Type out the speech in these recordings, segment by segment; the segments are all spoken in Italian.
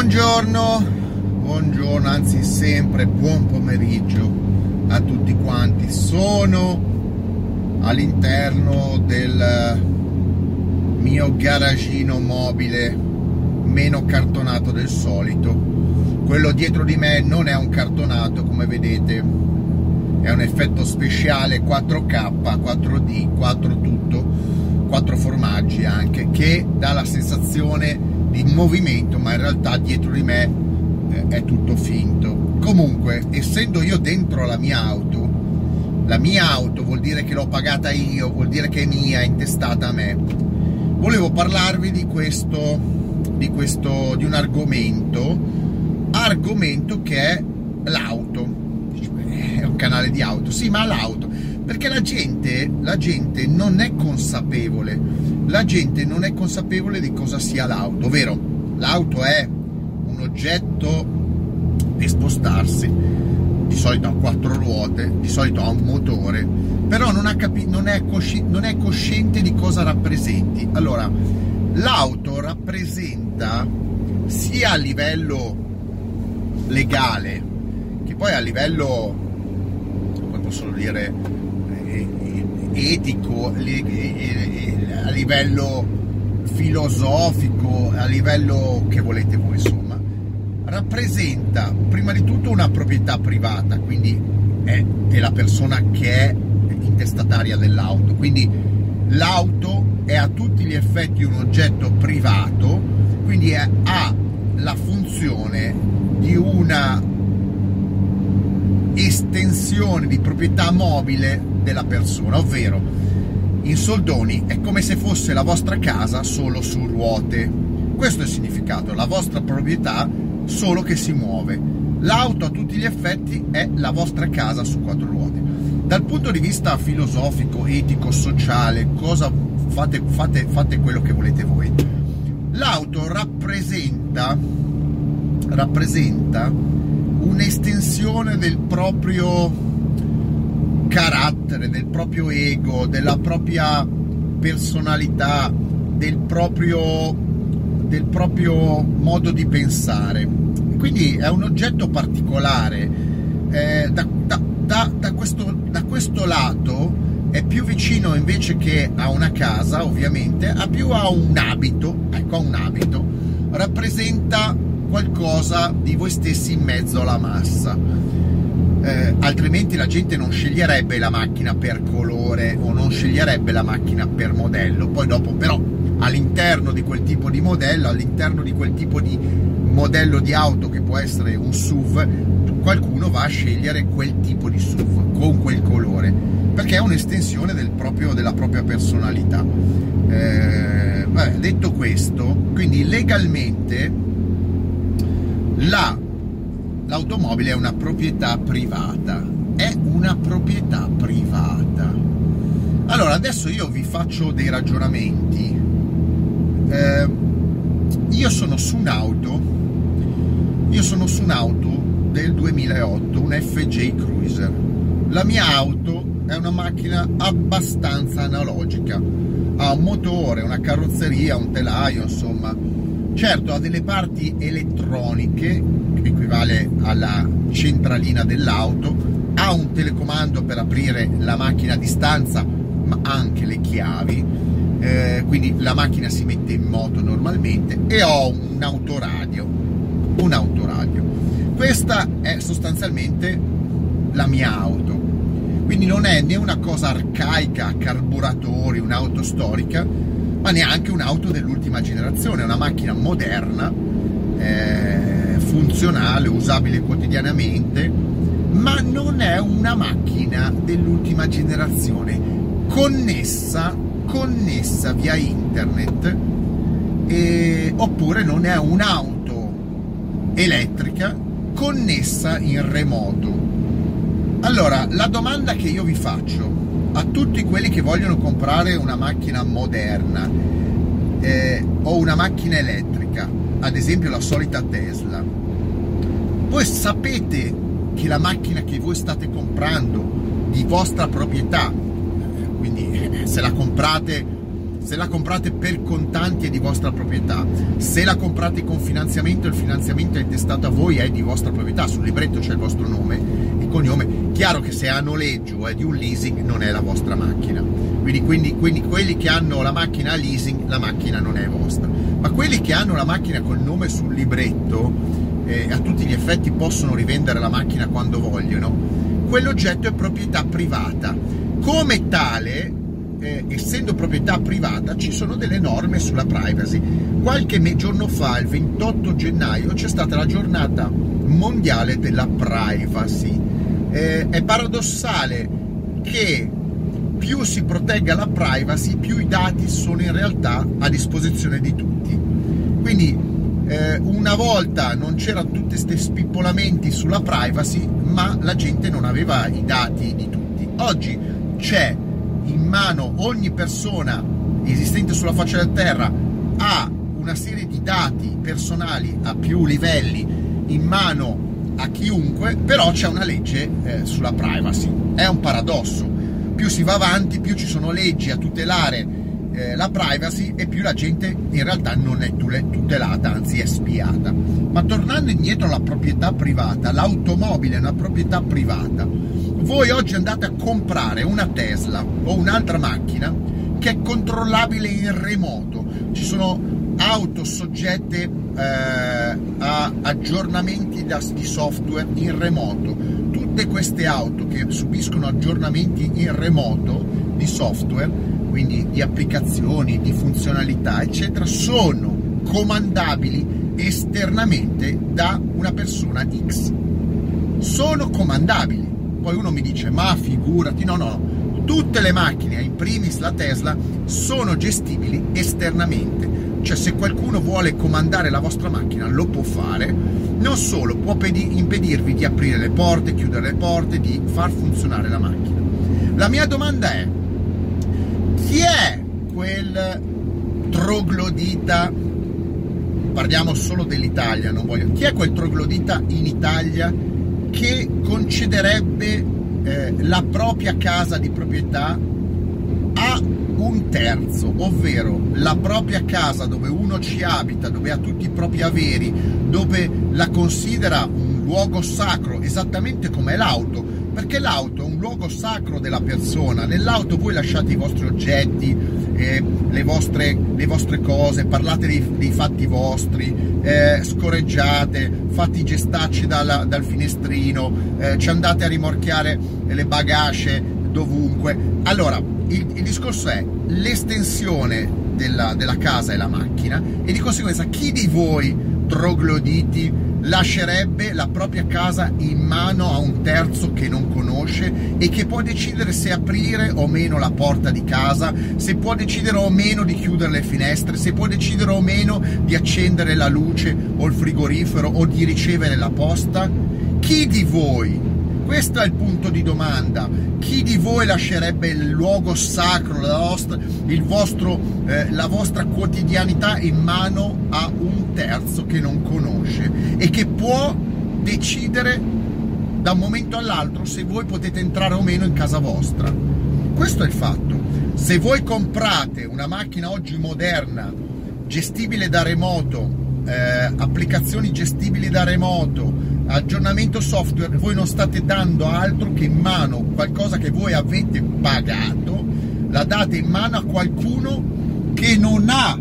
Buongiorno, buongiorno, anzi sempre buon pomeriggio a tutti quanti. Sono all'interno del mio garagino mobile meno cartonato del solito. Quello dietro di me non è un cartonato, come vedete, è un effetto speciale 4K, 4D, 4 tutto, 4 formaggi anche, che dà la sensazione di movimento, ma in realtà dietro di me eh, è tutto finto. Comunque, essendo io dentro la mia auto, la mia auto vuol dire che l'ho pagata io, vuol dire che è mia, è intestata a me. Volevo parlarvi di questo, di questo, di un argomento, argomento che è l'auto. È un canale di auto, sì, ma l'auto, perché la gente, la gente non è consapevole la gente non è consapevole di cosa sia l'auto, ovvero l'auto è un oggetto per spostarsi, di solito ha quattro ruote, di solito ha un motore, però non, capi- non, è, cosci- non è cosciente di cosa rappresenti. Allora, l'auto rappresenta sia a livello legale che poi a livello, come posso dire, etico, a livello filosofico, a livello che volete voi, insomma, rappresenta prima di tutto una proprietà privata, quindi è della persona che è intestataria dell'auto. Quindi l'auto è a tutti gli effetti un oggetto privato, quindi è, ha la funzione di una estensione di proprietà mobile della persona, ovvero in soldoni è come se fosse la vostra casa solo su ruote. Questo è il significato, la vostra proprietà solo che si muove. L'auto a tutti gli effetti è la vostra casa su quattro ruote. Dal punto di vista filosofico, etico, sociale, cosa fate, fate, fate quello che volete voi. L'auto rappresenta, rappresenta un'estensione del proprio carattere, del proprio ego, della propria personalità, del proprio, del proprio modo di pensare. Quindi è un oggetto particolare. Eh, da, da, da, da, questo, da questo lato è più vicino invece che a una casa, ovviamente, a più a un abito, ecco, a un abito, rappresenta qualcosa di voi stessi in mezzo alla massa eh, altrimenti la gente non sceglierebbe la macchina per colore o non sceglierebbe la macchina per modello. Poi dopo però all'interno di quel tipo di modello, all'interno di quel tipo di modello di auto che può essere un SUV, qualcuno va a scegliere quel tipo di SUV con quel colore perché è un'estensione del proprio, della propria personalità. Eh, vabbè, detto questo, quindi legalmente la l'automobile è una proprietà privata, è una proprietà privata. Allora, adesso io vi faccio dei ragionamenti. Eh, io sono su un'auto, io sono su un'auto del 2008, un FJ Cruiser. La mia auto è una macchina abbastanza analogica, ha un motore, una carrozzeria, un telaio, insomma. Certo, ha delle parti elettroniche equivale alla centralina dell'auto, ha un telecomando per aprire la macchina a distanza, ma anche le chiavi, eh, quindi la macchina si mette in moto normalmente e ho un autoradio, un autoradio. Questa è sostanzialmente la mia auto, quindi non è né una cosa arcaica, carburatori, un'auto storica, ma neanche un'auto dell'ultima generazione, è una macchina moderna. Eh, funzionale, usabile quotidianamente, ma non è una macchina dell'ultima generazione, connessa, connessa via internet, e, oppure non è un'auto elettrica connessa in remoto. Allora, la domanda che io vi faccio a tutti quelli che vogliono comprare una macchina moderna eh, o una macchina elettrica, ad esempio la solita Tesla, voi sapete che la macchina che voi state comprando di vostra proprietà, quindi eh, se la comprate se la comprate per contanti è di vostra proprietà, se la comprate con finanziamento il finanziamento è intestato a voi è di vostra proprietà, sul libretto c'è il vostro nome cognome, chiaro che se a noleggio è di un leasing non è la vostra macchina, quindi, quindi, quindi quelli che hanno la macchina a leasing la macchina non è vostra, ma quelli che hanno la macchina col nome sul libretto eh, a tutti gli effetti possono rivendere la macchina quando vogliono, quell'oggetto è proprietà privata, come tale eh, essendo proprietà privata, ci sono delle norme sulla privacy. Qualche giorno fa, il 28 gennaio, c'è stata la giornata mondiale della privacy. Eh, è paradossale che più si protegga la privacy, più i dati sono in realtà a disposizione di tutti. Quindi eh, una volta non c'erano tutti questi spippolamenti sulla privacy, ma la gente non aveva i dati di tutti. Oggi c'è in mano ogni persona esistente sulla faccia della terra ha una serie di dati personali a più livelli in mano a chiunque, però c'è una legge eh, sulla privacy. È un paradosso. Più si va avanti, più ci sono leggi a tutelare eh, la privacy e più la gente in realtà non è tutelata, anzi è spiata. Ma tornando indietro alla proprietà privata, l'automobile è una proprietà privata voi oggi andate a comprare una Tesla o un'altra macchina che è controllabile in remoto, ci sono auto soggette eh, a aggiornamenti di software in remoto. Tutte queste auto che subiscono aggiornamenti in remoto di software, quindi di applicazioni, di funzionalità, eccetera, sono comandabili esternamente da una persona X. Sono comandabili poi uno mi dice, ma figurati, no, no, tutte le macchine, in primis la Tesla, sono gestibili esternamente. Cioè se qualcuno vuole comandare la vostra macchina lo può fare, non solo può impedirvi di aprire le porte, chiudere le porte, di far funzionare la macchina. La mia domanda è, chi è quel troglodita, parliamo solo dell'Italia, non voglio, chi è quel troglodita in Italia che concederebbe eh, la propria casa di proprietà a un terzo, ovvero la propria casa dove uno ci abita, dove ha tutti i propri averi, dove la considera un luogo sacro, esattamente come l'auto, perché l'auto è un luogo sacro della persona, nell'auto voi lasciate i vostri oggetti, eh, le, vostre, le, vostre, cose, parlate dei, dei fatti vostri, eh, scorreggiate, fate i gestacci dal, dal finestrino, eh, ci andate a rimorchiare le bagasce dovunque. Allora, il, il discorso è l'estensione della, della casa e la macchina e di conseguenza chi di voi trogloditi lascerebbe la propria casa in mano a un terzo che non conosce e che può decidere se aprire o meno la porta di casa, se può decidere o meno di chiudere le finestre, se può decidere o meno di accendere la luce o il frigorifero o di ricevere la posta? Chi di voi questo è il punto di domanda. Chi di voi lascerebbe il luogo sacro, la vostra, vostro, eh, la vostra quotidianità in mano a un terzo che non conosce e che può decidere da un momento all'altro se voi potete entrare o meno in casa vostra? Questo è il fatto. Se voi comprate una macchina oggi moderna, gestibile da remoto, eh, applicazioni gestibili da remoto, aggiornamento software, voi non state dando altro che in mano qualcosa che voi avete pagato, la date in mano a qualcuno che non ha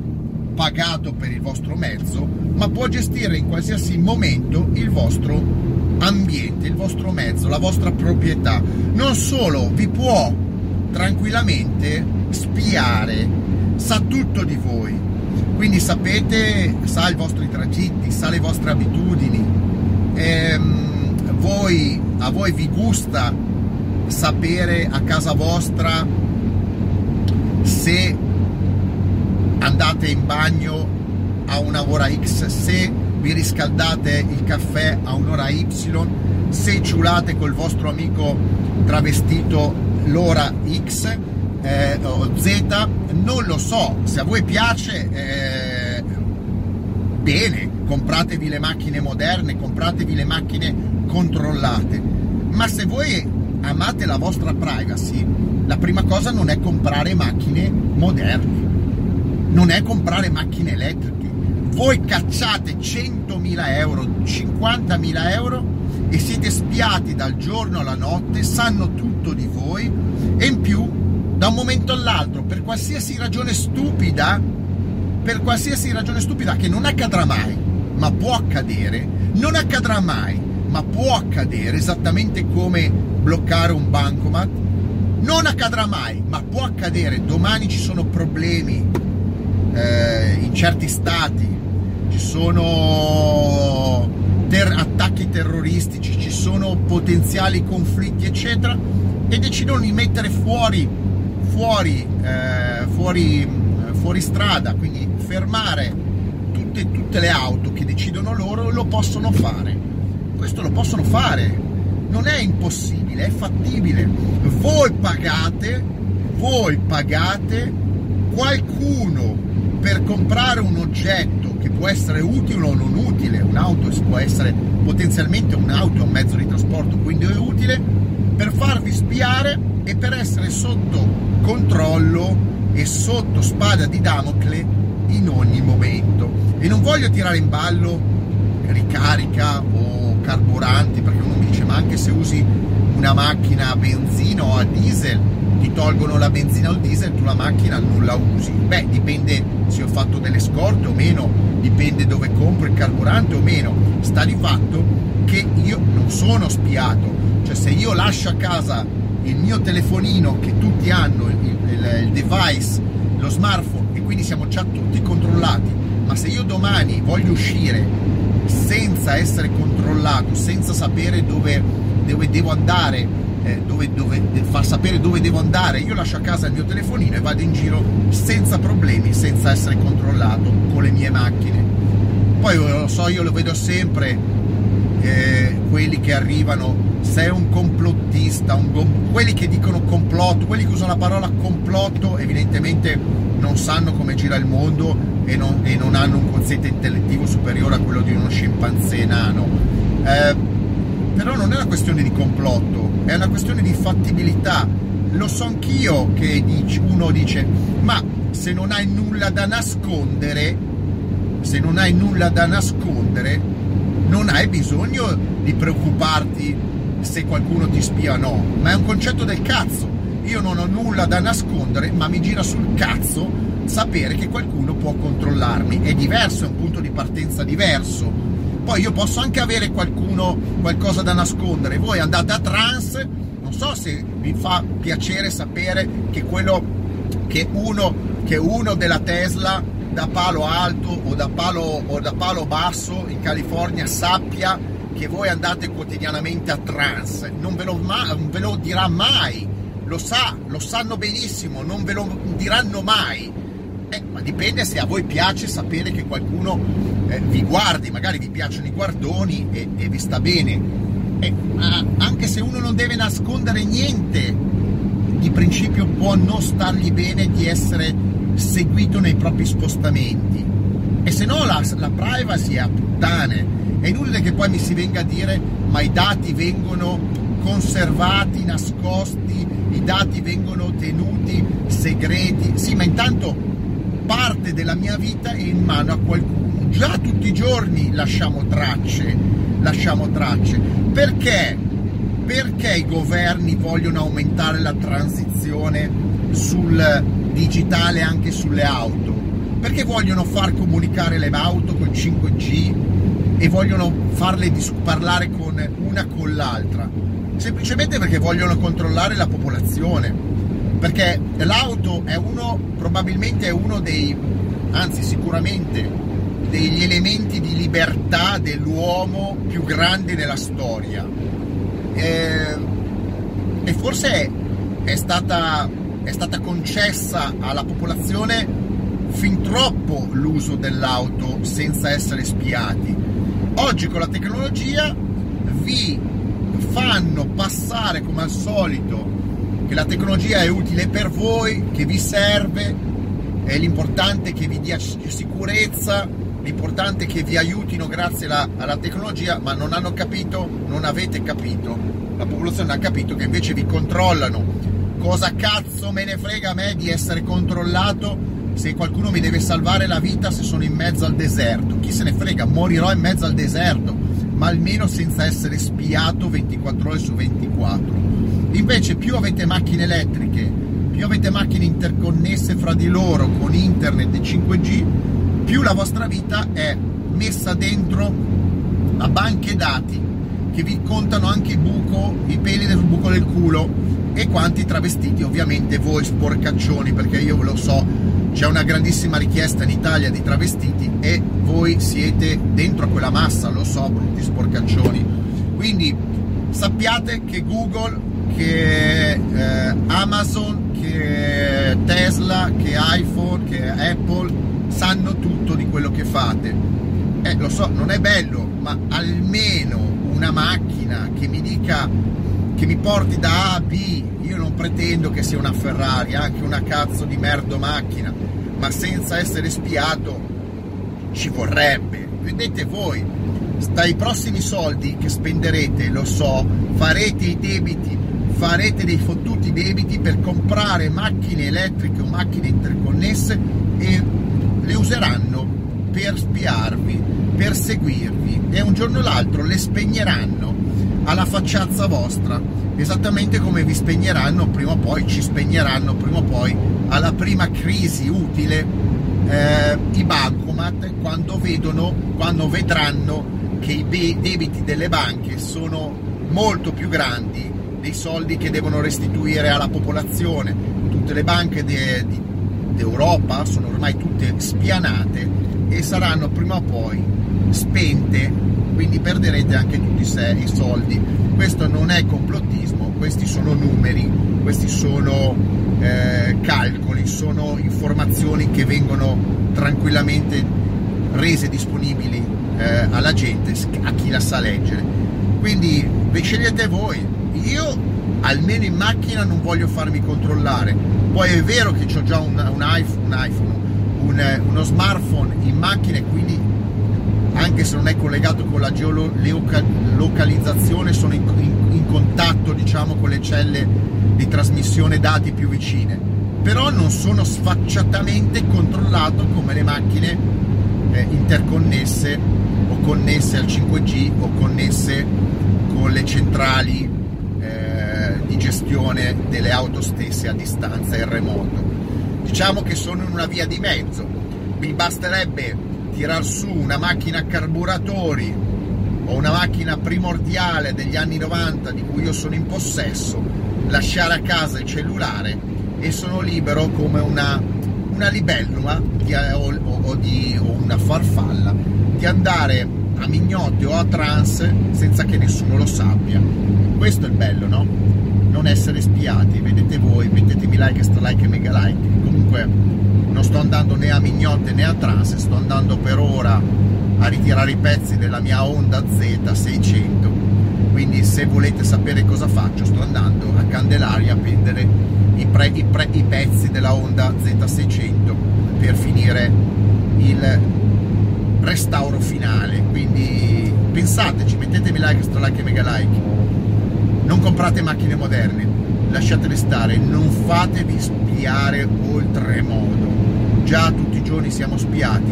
pagato per il vostro mezzo, ma può gestire in qualsiasi momento il vostro ambiente, il vostro mezzo, la vostra proprietà. Non solo, vi può tranquillamente spiare, sa tutto di voi. Quindi sapete, sa i vostri tragitti, sa le vostre abitudini, ehm, voi, a voi vi gusta sapere a casa vostra se andate in bagno a una ora X, se vi riscaldate il caffè a un'ora Y, se ciulate col vostro amico travestito l'ora X eh, o Z, non lo so, se a voi piace eh, bene, compratevi le macchine moderne, compratevi le macchine controllate, ma se voi amate la vostra privacy, la prima cosa non è comprare macchine moderne, non è comprare macchine elettriche. Voi cacciate 100.000 euro, 50.000 euro e siete spiati dal giorno alla notte, sanno tutto di voi e in più da un momento all'altro per qualsiasi ragione stupida, per qualsiasi ragione stupida che non accadrà mai, ma può accadere, non accadrà mai, ma può accadere esattamente come bloccare un bancomat, non accadrà mai, ma può accadere, domani ci sono problemi eh, in certi stati, ci sono ter- attacchi terroristici, ci sono potenziali conflitti, eccetera, e decidono di mettere fuori fuori, eh, fuori, fuori strada, quindi fermare tutte, tutte le auto che decidono loro, lo possono fare. Questo lo possono fare, non è impossibile, è fattibile. Voi pagate, voi pagate qualcuno per comprare un oggetto che può essere utile o non utile, un'auto può essere potenzialmente un'auto, un mezzo di trasporto, quindi è utile, per farvi spiare e per essere sotto controllo e sotto spada di Damocle in ogni momento. E non voglio tirare in ballo ricarica o carburanti, perché uno mi dice ma anche se usi una macchina a benzina o a diesel, ti tolgono la benzina o il diesel, tu la macchina non la usi. Beh, dipende se ho fatto delle scorte o meno, dipende dove compro il carburante o meno. Sta di fatto che io non sono spiato, cioè se io lascio a casa il mio telefonino che tutti hanno, il, il, il device, lo smartphone quindi siamo già tutti controllati, ma se io domani voglio uscire senza essere controllato, senza sapere dove, dove devo andare, eh, dove, dove, far sapere dove devo andare, io lascio a casa il mio telefonino e vado in giro senza problemi, senza essere controllato con le mie macchine. Poi lo so, io lo vedo sempre, eh, quelli che arrivano sei un complottista, un, quelli che dicono complotto, quelli che usano la parola complotto evidentemente non sanno come gira il mondo e non, e non hanno un quoziente intellettivo superiore a quello di uno scimpanzé nano. Eh, però non è una questione di complotto, è una questione di fattibilità. Lo so anch'io che uno dice, ma se non hai nulla da nascondere, se non hai nulla da nascondere, non hai bisogno di preoccuparti se qualcuno ti spia o no, ma è un concetto del cazzo. Io non ho nulla da nascondere, ma mi gira sul cazzo sapere che qualcuno può controllarmi. È diverso, è un punto di partenza diverso. Poi io posso anche avere qualcuno qualcosa da nascondere. Voi andate a trance, non so se vi fa piacere sapere che quello che uno, che uno della Tesla da palo alto o da palo, o da palo basso in California sappia che voi andate quotidianamente a trance, non ve, lo, non ve lo dirà mai, lo sa, lo sanno benissimo, non ve lo diranno mai. Eh, ma dipende se a voi piace sapere che qualcuno eh, vi guardi, magari vi piacciono i guardoni e, e vi sta bene. Eh, anche se uno non deve nascondere niente, di principio può non stargli bene di essere seguito nei propri spostamenti. E se no la, la privacy è a puttane è inutile che poi mi si venga a dire ma i dati vengono conservati, nascosti, i dati vengono tenuti segreti. Sì, ma intanto parte della mia vita è in mano a qualcuno. Già tutti i giorni lasciamo tracce, lasciamo tracce. Perché? Perché i governi vogliono aumentare la transizione sul digitale anche sulle auto? Perché vogliono far comunicare le auto con 5G, e vogliono farle dis- parlare con una con l'altra, semplicemente perché vogliono controllare la popolazione, perché l'auto è uno, probabilmente è uno dei, anzi sicuramente, degli elementi di libertà dell'uomo più grandi nella storia. E, e forse è stata, è stata concessa alla popolazione fin troppo l'uso dell'auto senza essere spiati Oggi con la tecnologia vi fanno passare come al solito che la tecnologia è utile per voi, che vi serve, è l'importante che vi dia sicurezza, l'importante che vi aiutino grazie alla, alla tecnologia, ma non hanno capito, non avete capito, la popolazione ha capito che invece vi controllano. Cosa cazzo me ne frega a me di essere controllato se qualcuno mi deve salvare la vita se sono in mezzo al deserto. Chi se ne frega, morirò in mezzo al deserto, ma almeno senza essere spiato 24 ore su 24. Invece più avete macchine elettriche, più avete macchine interconnesse fra di loro con internet e 5G, più la vostra vita è messa dentro a banche dati che vi contano anche il buco, i peli del buco del culo e quanti travestiti, ovviamente voi sporcaccioni, perché io lo so, c'è una grandissima richiesta in Italia di travestiti e voi siete dentro a quella massa, lo so, brutti sporcaccioni. Quindi sappiate che Google, che eh, Amazon, che Tesla, che iPhone, che Apple sanno tutto di quello che fate. Eh, lo so, non è bello, ma almeno una macchina che mi dica che mi porti da A a B, io non pretendo che sia una Ferrari, anche una cazzo di merdo macchina, ma senza essere spiato ci vorrebbe. Vedete voi, dai prossimi soldi che spenderete, lo so, farete i debiti, farete dei fottuti debiti per comprare macchine elettriche o macchine interconnesse e le useranno per spiarvi, per seguirvi e un giorno o l'altro le spegneranno alla facciazza vostra, esattamente come vi spegneranno prima o poi, ci spegneranno prima o poi alla prima crisi utile eh, i bancomat quando vedono, quando vedranno che i debiti delle banche sono molto più grandi dei soldi che devono restituire alla popolazione. Tutte le banche d'Europa sono ormai tutte spianate e saranno prima o poi spente quindi perderete anche tutti i soldi. Questo non è complottismo, questi sono numeri, questi sono eh, calcoli, sono informazioni che vengono tranquillamente rese disponibili eh, alla gente, a chi la sa leggere. Quindi scegliete voi. Io almeno in macchina non voglio farmi controllare. Poi è vero che ho già un, un iPhone, un iPhone un, uno smartphone in macchina e quindi anche se non è collegato con la geolocalizzazione, sono in, in, in contatto diciamo, con le celle di trasmissione dati più vicine, però non sono sfacciatamente controllato come le macchine eh, interconnesse o connesse al 5G o connesse con le centrali eh, di gestione delle auto stesse a distanza e remoto. Diciamo che sono in una via di mezzo, mi basterebbe tirar su una macchina a carburatori o una macchina primordiale degli anni 90 di cui io sono in possesso, lasciare a casa il cellulare e sono libero come una, una libellula di, o, o, di, o una farfalla di andare a mignotte o a trance senza che nessuno lo sappia. Questo è il bello, no? Non essere spiati, vedete voi, mettetemi like, stralike e mega like. Comunque non sto andando né a mignotte né a trance, sto andando per ora a ritirare i pezzi della mia Honda Z600 quindi se volete sapere cosa faccio sto andando a Candelaria a prendere i, pre, i, pre, i pezzi della Honda Z600 per finire il restauro finale. Quindi pensateci, mettetemi like, stra like e mega like. Non comprate macchine moderne lasciatele stare, non fatevi spiare oltremodo già tutti i giorni siamo spiati,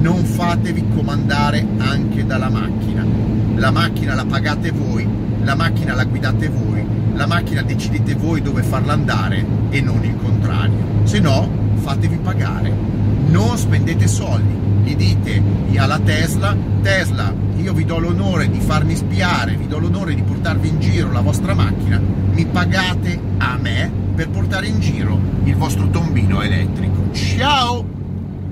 non fatevi comandare anche dalla macchina. La macchina la pagate voi, la macchina la guidate voi, la macchina decidete voi dove farla andare e non il contrario. Se no, fatevi pagare. Non spendete soldi. Gli dite alla Tesla, Tesla, io vi do l'onore di farmi spiare, vi do l'onore di portarvi in giro la vostra macchina, mi pagate a me per portare in giro il vostro tombino elettrico. Ciao!